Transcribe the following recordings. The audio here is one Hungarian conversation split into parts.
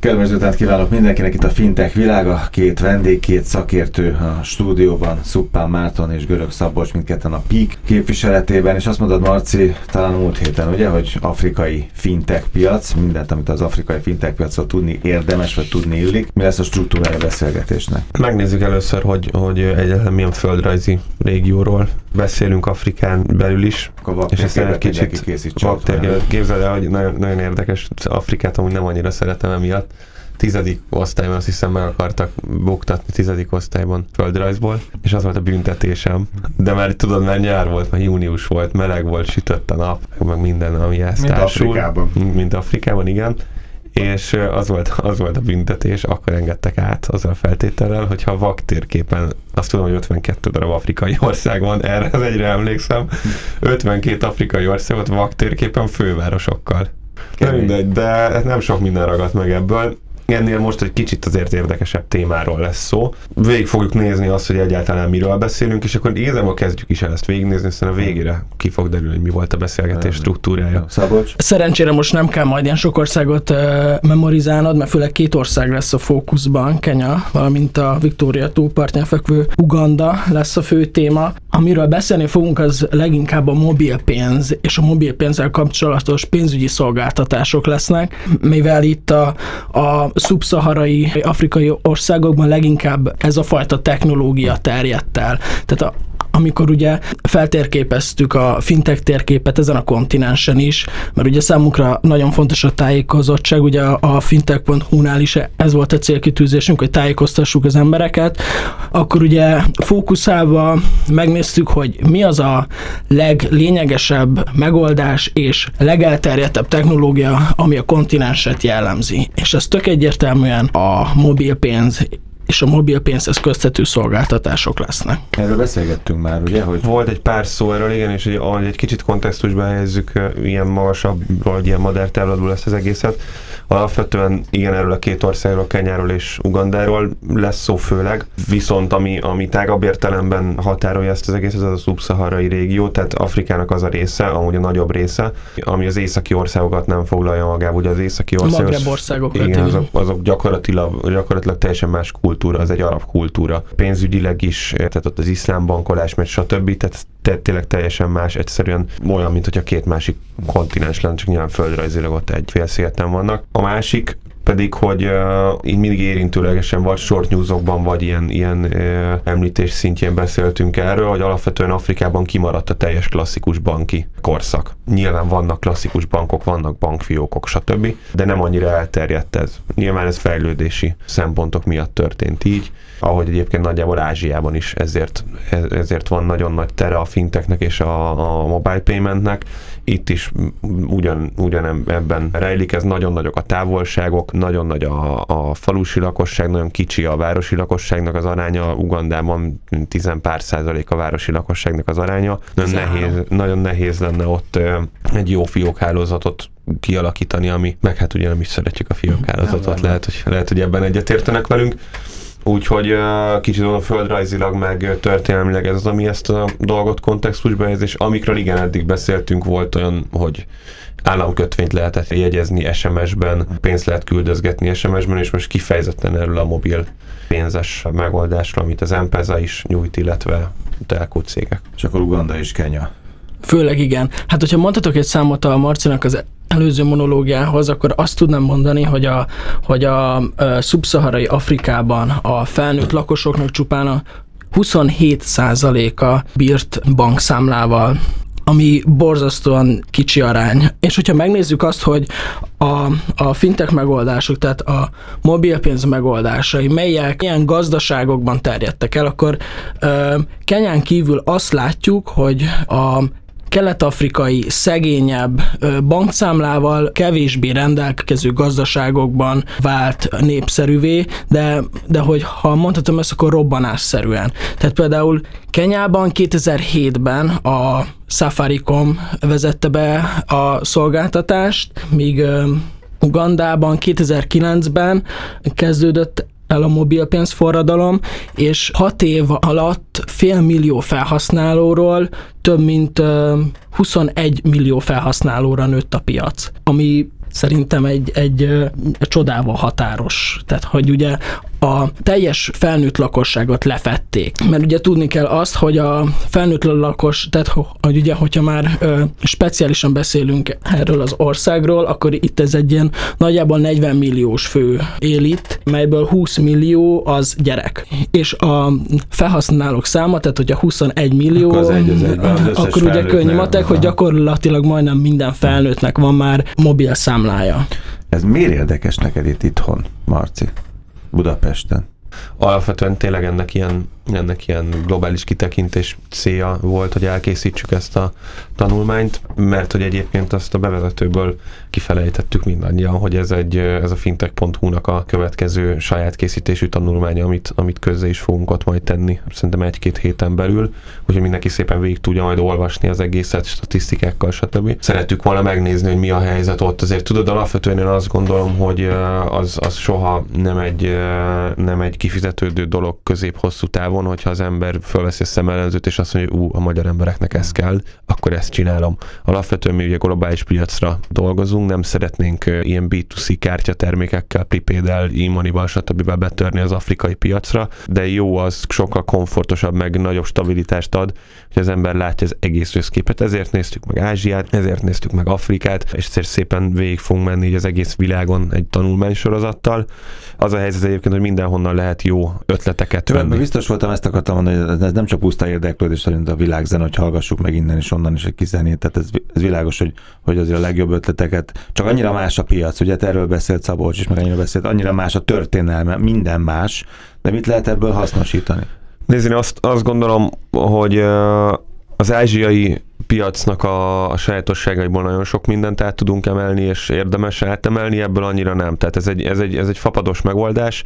Kellemes délután kívánok mindenkinek itt a Fintech világa, két vendég, két szakértő a stúdióban, Szuppán Márton és Görög Szabolcs, mindketten a PIK képviseletében, és azt mondod Marci, talán múlt héten, ugye, hogy afrikai fintech piac, mindent, amit az afrikai fintech piacról tudni érdemes, vagy tudni illik. Mi lesz a struktúrája beszélgetésnek? Megnézzük először, hogy, hogy egyáltalán milyen földrajzi régióról beszélünk Afrikán belül is. és aztán egy kicsit képzeld el, hogy nagyon, nagyon érdekes, Afrikát amúgy nem annyira szeretem emiatt, tizedik osztályban azt hiszem meg akartak buktatni tizedik osztályban földrajzból, és az volt a büntetésem. De már tudod, mert nyár volt, már június volt, meleg volt, sütött a nap, meg minden, ami ezt Mint társul. Afrikában. Mint Afrikában, igen és az volt, az volt a büntetés, akkor engedtek át azzal a feltétellel, hogyha vak térképen, azt tudom, hogy 52 darab afrikai ország van, erre az egyre emlékszem, 52 afrikai országot vak térképen fővárosokkal. Nem mindegy, de nem sok minden ragadt meg ebből. Ennél most egy kicsit azért érdekesebb témáról lesz szó. Végig fogjuk nézni azt, hogy egyáltalán miről beszélünk, és akkor igazából kezdjük is el ezt végignézni, aztán a végére ki fog derülni, hogy mi volt a beszélgetés struktúrája. Szabolcs? Szerencsére most nem kell majd ilyen sok országot uh, memorizálnod, mert főleg két ország lesz a fókuszban, Kenya, valamint a Victoria túlpartján fekvő Uganda lesz a fő téma. Amiről beszélni fogunk, az leginkább a mobilpénz és a mobilpénzzel kapcsolatos pénzügyi szolgáltatások lesznek, mivel itt a, a szubszaharai afrikai országokban leginkább ez a fajta technológia terjedt el. Tehát a, amikor ugye feltérképeztük a fintech térképet ezen a kontinensen is, mert ugye számunkra nagyon fontos a tájékozottság, ugye a fintech.hu-nál is ez volt a célkitűzésünk, hogy tájékoztassuk az embereket, akkor ugye fókuszálva megnéztük, hogy mi az a leglényegesebb megoldás és legelterjedtebb technológia, ami a kontinenset jellemzi. És ez tök egyértelműen a mobilpénz és a mobil pénzeszköztető szolgáltatások lesznek. Erről beszélgettünk már, ugye? Hogy... Volt egy pár szó erről, igen, és hogy egy kicsit kontextusba helyezzük, ilyen magasabb, vagy ilyen modern távlatból ezt az egészet. Alapvetően igen, erről a két országról, Kenyáról és Ugandáról lesz szó főleg, viszont ami, ami tágabb értelemben határolja ezt az egészet, az a szubszaharai régió, tehát Afrikának az a része, amúgy a nagyobb része, ami az északi országokat nem foglalja magába, ugye az északi országok. Magreb országok. Igen, azok, azok gyakorlatilag, gyakorlatilag teljesen más kultúra, az egy arab kultúra. Pénzügyileg is, tehát ott az iszlám bankolás, meg stb. Tehát te, tényleg teljesen más, egyszerűen olyan, mint hogyha két másik kontinens lenne, csak nyilván földrajzilag ott egy félszigeten vannak. A másik pedig, hogy uh, így mindig érintőlegesen vagy short newsokban, vagy ilyen, ilyen uh, említés szintjén beszéltünk erről, hogy alapvetően Afrikában kimaradt a teljes klasszikus banki korszak. Nyilván vannak klasszikus bankok, vannak bankfiókok, stb., de nem annyira elterjedt ez. Nyilván ez fejlődési szempontok miatt történt így ahogy egyébként nagyjából Ázsiában is ezért, ezért van nagyon nagy tere a finteknek és a, a mobile paymentnek. Itt is ugyan, ugyan ebben rejlik, ez nagyon nagyok a távolságok, nagyon nagy a, a falusi lakosság, nagyon kicsi a városi lakosságnak az aránya, Ugandában tizen pár százalék a városi lakosságnak az aránya. Nagyon nehéz, nagyon nehéz lenne ott egy jó fiókhálózatot kialakítani, ami, meg hát ugye nem is szeretjük a fiókhálózatot, lehet, hogy, lehet, hogy ebben egyetértenek velünk. Úgyhogy kicsit a földrajzilag, meg történelmileg ez az, ami ezt a dolgot kontextusba helyez, és amikről igen, eddig beszéltünk, volt olyan, hogy államkötvényt lehetett jegyezni SMS-ben, pénzt lehet küldözgetni SMS-ben, és most kifejezetten erről a mobil pénzes megoldásról, amit az M-Pesa is nyújt, illetve telkó cégek. És akkor Uganda és Kenya. Főleg igen. Hát, hogyha mondhatok egy számot a Marcinak az előző monológiához, akkor azt tudnám mondani, hogy a, hogy a, a szubszaharai Afrikában a felnőtt lakosoknak csupán a 27%-a bírt bankszámlával ami borzasztóan kicsi arány. És hogyha megnézzük azt, hogy a, a fintech megoldások, tehát a mobilpénz megoldásai, melyek ilyen gazdaságokban terjedtek el, akkor ö, Kenyán kívül azt látjuk, hogy a kelet-afrikai szegényebb bankszámlával kevésbé rendelkező gazdaságokban vált népszerűvé, de, de hogy ha mondhatom ezt, akkor robbanásszerűen. Tehát például Kenyában 2007-ben a Safaricom vezette be a szolgáltatást, míg Ugandában 2009-ben kezdődött el a mobilpénz forradalom, és hat év alatt fél millió felhasználóról több mint 21 millió felhasználóra nőtt a piac, ami szerintem egy, egy, egy csodával határos. Tehát, hogy ugye a teljes felnőtt lakosságot lefették. Mert ugye tudni kell azt, hogy a felnőtt lakos, tehát hogy ugye, hogyha már ö, speciálisan beszélünk erről az országról, akkor itt ez egy ilyen nagyjából 40 milliós fő él itt, melyből 20 millió az gyerek. És a felhasználók száma, tehát hogyha 21 millió, akkor, az egy, az egyben, az akkor ugye könnyű matek, hogy gyakorlatilag majdnem minden felnőttnek van már mobil számlája. Ez miért érdekes neked itt itthon, Marci? Budapesten? Alapvetően tényleg ennek ilyen ennek ilyen globális kitekintés célja volt, hogy elkészítsük ezt a tanulmányt, mert hogy egyébként azt a bevezetőből kifelejtettük mindannyian, hogy ez, egy, ez a fintech.hu-nak a következő saját készítésű tanulmánya, amit, amit közzé is fogunk ott majd tenni, szerintem egy-két héten belül, úgyhogy mindenki szépen végig tudja majd olvasni az egészet, statisztikákkal, stb. Szerettük volna megnézni, hogy mi a helyzet ott. Azért tudod, alapvetően én azt gondolom, hogy az, az soha nem egy, nem egy kifizetődő dolog közép-hosszú távon, hogyha az ember fölveszi a szemellenzőt, és azt mondja, hogy ú, a magyar embereknek ez kell, akkor ezt csinálom. Alapvetően mi ugye globális piacra dolgozunk, nem szeretnénk ilyen B2C kártyatermékekkel, pripéddel, e-money-val, stb. betörni az afrikai piacra, de jó az, sokkal komfortosabb, meg nagyobb stabilitást ad, hogy az ember látja az egész összképet. Ezért néztük meg Ázsiát, ezért néztük meg Afrikát, és szépen végig fogunk menni az egész világon egy tanulmánysorozattal. Az a helyzet egyébként, hogy mindenhonnan lehet jó ötleteket venni. Biztos voltam ezt akartam mondani, hogy ez nem csak puszta érdeklődés szerint a világzen, hogy hallgassuk meg innen és onnan is egy kizenét. Tehát ez, ez világos, hogy, hogy azért a legjobb ötleteket, csak annyira más a piac, ugye erről beszélt Szabolcs is, meg annyira beszélt, annyira más a történelme, minden más, de mit lehet ebből hasznosítani? Nézni, azt, azt gondolom, hogy az ázsiai piacnak a, a sajátosságaiból nagyon sok mindent át tudunk emelni, és érdemes átemelni, ebből annyira nem. Tehát ez egy, ez egy, ez egy fapados megoldás,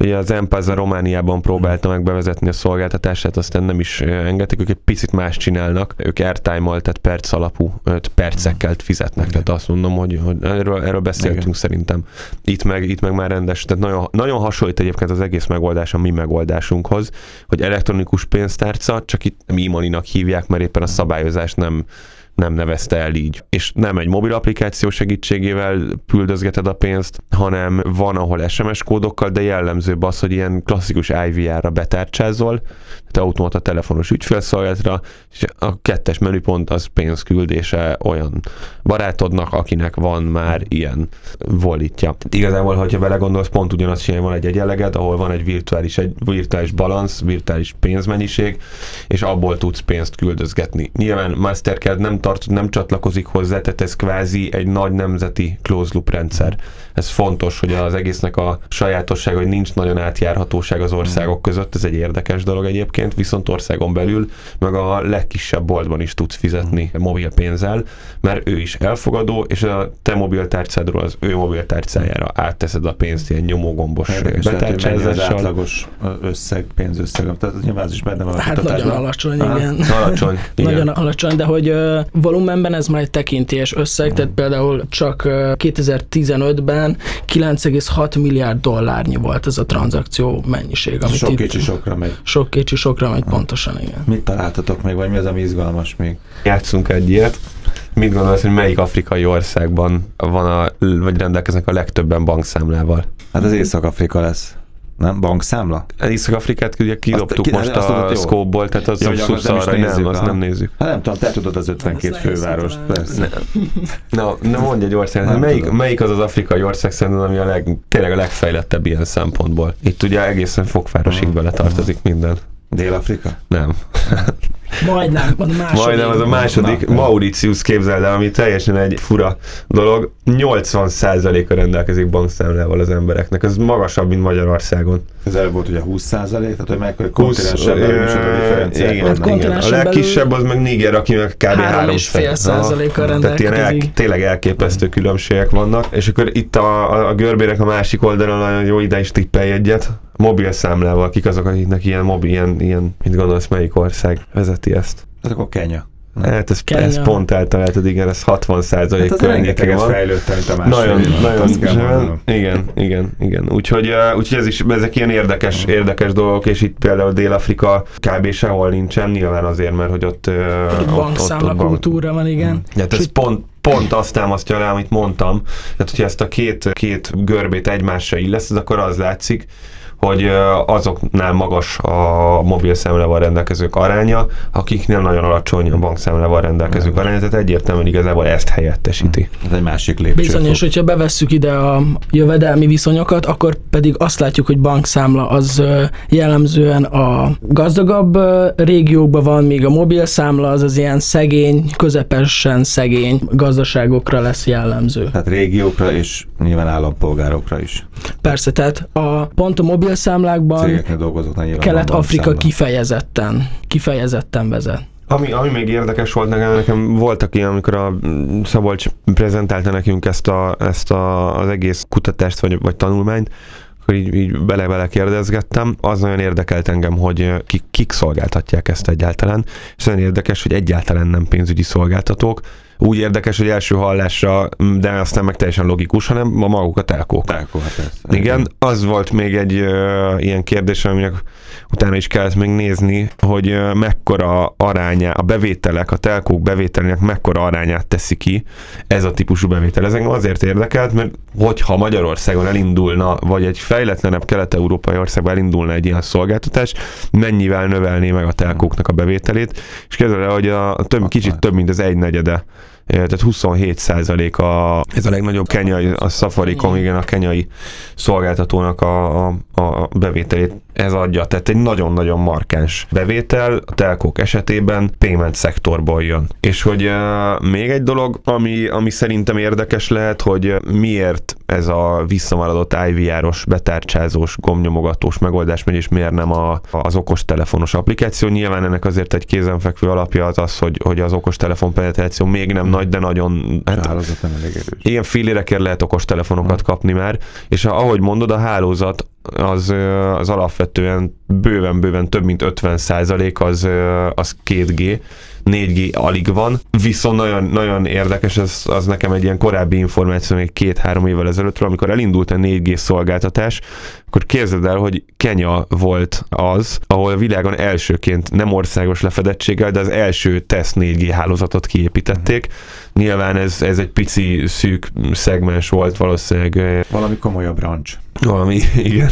Ugye az Empáza Romániában próbálta meg bevezetni a szolgáltatását, aztán nem is engedték, ők egy picit más csinálnak, ők airtime tehát perc alapú percekkel fizetnek, Igen. tehát azt mondom, hogy, hogy erről, erről beszéltünk Igen. szerintem. Itt meg, itt meg már rendes, tehát nagyon, nagyon hasonlít egyébként az egész megoldás a mi megoldásunkhoz, hogy elektronikus pénztárca, csak itt mi hívják, mert éppen a szabályozás nem nem nevezte el így. És nem egy mobil applikáció segítségével küldözgeted a pénzt, hanem van, ahol SMS kódokkal, de jellemzőbb az, hogy ilyen klasszikus IVR-ra betárcsázol, tehát automata telefonos ügyfélszolgálatra, és a kettes menüpont az pénzküldése olyan barátodnak, akinek van már ilyen volitja. Igazából, hogyha belegondolsz, pont ugyanazt csinálja, van egy egyenleged, ahol van egy virtuális, egy virtuális balansz, virtuális pénzmennyiség, és abból tudsz pénzt küldözgetni. Nyilván Mastercard nem tart, nem csatlakozik hozzá, tehát ez kvázi egy nagy nemzeti closed loop rendszer. Ez fontos, hogy az egésznek a sajátosság, hogy nincs nagyon átjárhatóság az országok között, ez egy érdekes dolog egyébként, viszont országon belül meg a legkisebb boltban is tudsz fizetni mobil pénzzel, mert ő is elfogadó, és a te mobiltárcádról az ő mobiltárcájára átteszed a pénzt ilyen nyomógombos betárcsázással. átlagos összeg, pénzösszeg, tehát nyilván ez is benne van. Hát nagyon alacsony, Aha, igen. Alacsony. igen. Nagyon alacsony, de hogy volumenben ez már egy tekintélyes összeg, tehát például csak uh, 2015-ben 9,6 milliárd dollárnyi volt ez a tranzakció mennyiség. Amit sok kicsi sokra megy. Sok kicsi sokra megy, pontosan, igen. Mit találtatok még, vagy mi az, ami izgalmas még? Játszunk egy ilyet. Mit gondolsz, hogy melyik afrikai országban van a, vagy rendelkeznek a legtöbben bankszámlával? Hát az Észak-Afrika lesz. Nem? Bankszámla? Észak-Afrikát ugye kidobtuk ki, most a scope-ból, tehát az ja, szubszarra, nem, nem, azt nem nézzük. Hát nem tudom, te tudod az 52 főváros. persze. Na, ne mondj egy ország, melyik, melyik az az afrikai ország szerintem, ami a leg, tényleg a legfejlettebb ilyen szempontból? Itt ugye egészen fogvárosig bele tartozik minden. Dél-Afrika? Nem. Majdnem, a második. Majdnem, az a második. Na, Mauritius képzeld el, ami teljesen egy fura dolog. 80%-a rendelkezik bankszámlával az embereknek. Ez magasabb, mint Magyarországon. Ez előbb volt ugye 20 százalék, tehát hogy meg hogy kontinensen belül is a differenciák igen, hát igen. A legkisebb az meg Niger, aki meg kb. 3,5 százaléka rendelkezik. Tehát ilyen el, tényleg elképesztő különbségek vannak. És akkor itt a, a, a görbének a másik oldalon nagyon jó ide is tippelj egyet mobil számlával, kik azok, akiknek ilyen mobil, ilyen, ilyen, mit gondolsz, melyik ország vezeti ezt? Hát akkor Kenya. Hát ez, ez pont eltaláltad, igen, ez 60 százalék hát környékén van. fejlődtem, mint a Nagyon, nagyon, igen, igen, igen. Úgyhogy, uh, úgyhogy ez is, ezek ilyen érdekes, érdekes dolgok, és itt például Dél-Afrika kb. sehol nincsen, nyilván azért, mert hogy ott... Uh, ott, ott, ott, ott kultúra van, igen. Ja, hát ez pont, pont azt támasztja le, amit mondtam. Tehát, hogyha ezt a két, két görbét egymásra illeszed, akkor az látszik, hogy azoknál magas a mobil számlával rendelkezők aránya, akiknél nagyon alacsony a bankszámlával rendelkezők aránya, tehát egyértelműen igazából ezt helyettesíti. Ez egy másik lépcső. Bizonyos, hogyha bevesszük ide a jövedelmi viszonyokat, akkor pedig azt látjuk, hogy bankszámla az jellemzően a gazdagabb régiókban van, míg a mobil számla az az ilyen szegény, közepesen szegény gazdaságokra lesz jellemző. Tehát régiókra és nyilván állampolgárokra is. Persze, tehát a, pont a mobil mobilszámlákban Kelet-Afrika kifejezetten, kifejezetten vezet. Ami, ami még érdekes volt nekem, nekem voltak ilyen, amikor a Szabolcs prezentálta nekünk ezt, a, ezt a, az egész kutatást vagy, vagy tanulmányt, akkor így, így bele-bele kérdezgettem. Az nagyon érdekelt engem, hogy kik, kik szolgáltatják ezt egyáltalán, és nagyon érdekes, hogy egyáltalán nem pénzügyi szolgáltatók, úgy érdekes, hogy első hallásra, de aztán meg teljesen logikus, hanem a maguk a telkók. Telkó, hát ez. Igen, az volt még egy ö, ilyen kérdés, aminek utána is kellett még nézni, hogy ö, mekkora aránya, a bevételek, a telkók bevételének mekkora arányát teszi ki ez a típusú bevétel. Ez engem azért érdekelt, mert hogyha Magyarországon elindulna, vagy egy fejletlenebb kelet-európai országban elindulna egy ilyen szolgáltatás, mennyivel növelné meg a telkóknak a bevételét, és kezdve, hogy a, a több, kicsit több, mint az egynegyede tehát 27 százalék a, ez a legnagyobb kenyai, a Safaricom, igen, a kenyai szolgáltatónak a, a, a bevételét ez adja. Tehát egy nagyon-nagyon markáns bevétel a telkók esetében payment szektorból jön. És hogy uh, még egy dolog, ami, ami szerintem érdekes lehet, hogy miért ez a visszamaradott IVR-os, betárcsázós, gomnyomogatós megoldás megy, és miért nem a, az okostelefonos applikáció. Nyilván ennek azért egy kézenfekvő alapja az az, hogy, hogy az okostelefon penetráció még nem nagy, de nagyon... Hát, hálózat nem elég erős. Igen, félérekért lehet okostelefonokat kapni már, és ahogy mondod, a hálózat az, az alapvetően bőven-bőven több mint 50 százalék az, az 2G, 4G alig van, viszont nagyon, nagyon érdekes, ez, az nekem egy ilyen korábbi információ még két-három évvel ezelőttről, amikor elindult a 4G szolgáltatás, akkor képzeld el, hogy Kenya volt az, ahol a világon elsőként nem országos lefedettséggel, de az első teszt 4G hálózatot kiépítették. Nyilván ez, ez egy pici szűk szegmens volt valószínűleg. Valami komolyabb rancs. Valami, igen.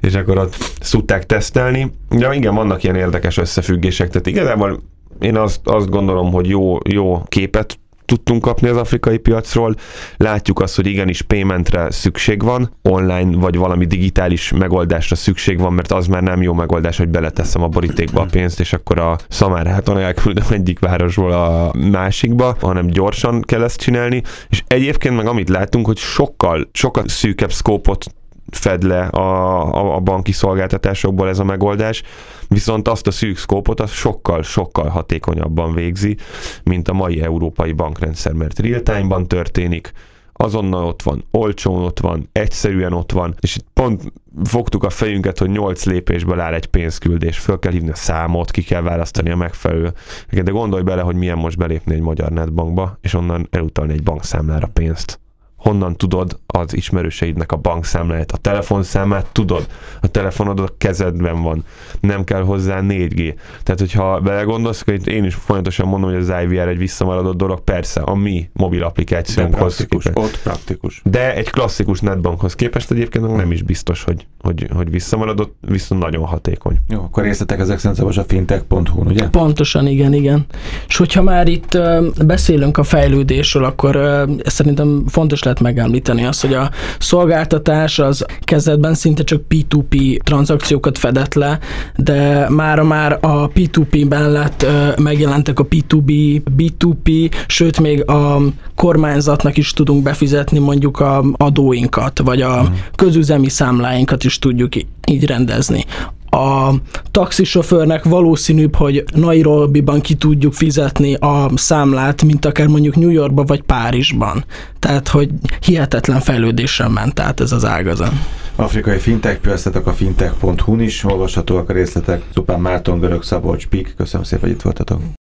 és akkor ott tudták tesztelni. Ja, igen, vannak ilyen érdekes összefüggések, tehát igazából én azt, azt gondolom, hogy jó, jó képet tudtunk kapni az afrikai piacról. Látjuk azt, hogy igenis paymentre szükség van, online vagy valami digitális megoldásra szükség van, mert az már nem jó megoldás, hogy beleteszem a borítékba a pénzt, és akkor a szamárháton elküldöm egyik városból a másikba, hanem gyorsan kell ezt csinálni. És egyébként meg amit látunk, hogy sokkal, sokkal szűkebb szkópot fed le a, a, a banki szolgáltatásokból ez a megoldás, viszont azt a szűk szkópot az sokkal, sokkal hatékonyabban végzi, mint a mai európai bankrendszer, mert real-time-ban történik, azonnal ott van, olcsón ott van, egyszerűen ott van, és itt pont fogtuk a fejünket, hogy 8 lépésből áll egy pénzküldés, föl kell hívni a számot, ki kell választani a megfelelő. De gondolj bele, hogy milyen most belépni egy magyar netbankba, és onnan elutalni egy bankszámlára pénzt honnan tudod az ismerőseidnek a bankszámláját, a telefonszámát tudod, a telefonod a kezedben van, nem kell hozzá 4G. Tehát, hogyha belegondolsz, hogy én is folyamatosan mondom, hogy az IVR egy visszamaradott dolog, persze, a mi mobil applikációnkhoz praktikus, képest. Ott praktikus. De egy klasszikus netbankhoz képest egyébként nem is biztos, hogy, hogy, hogy visszamaradott, viszont nagyon hatékony. Jó, akkor részletek ezek szerint a fintech.hu, ugye? Pontosan, igen, igen. És hogyha már itt beszélünk a fejlődésről, akkor szerintem fontos lehet megemlíteni azt, hogy a szolgáltatás az kezdetben szinte csak P2P tranzakciókat fedett le, de mára már a P2P mellett megjelentek a P2B, B2P, sőt még a kormányzatnak is tudunk befizetni mondjuk a adóinkat, vagy a hmm. közüzemi számláinkat is tudjuk így rendezni a taxisofőrnek valószínűbb, hogy Nairobiban ki tudjuk fizetni a számlát, mint akár mondjuk New Yorkban vagy Párizsban. Tehát, hogy hihetetlen fejlődésen ment át ez az ágazat. Afrikai fintech piacetek a fintech.hu-n is olvashatóak a részletek. Szupán Márton, Görög Szabolcs, Pik. Köszönöm szépen, hogy itt voltatok.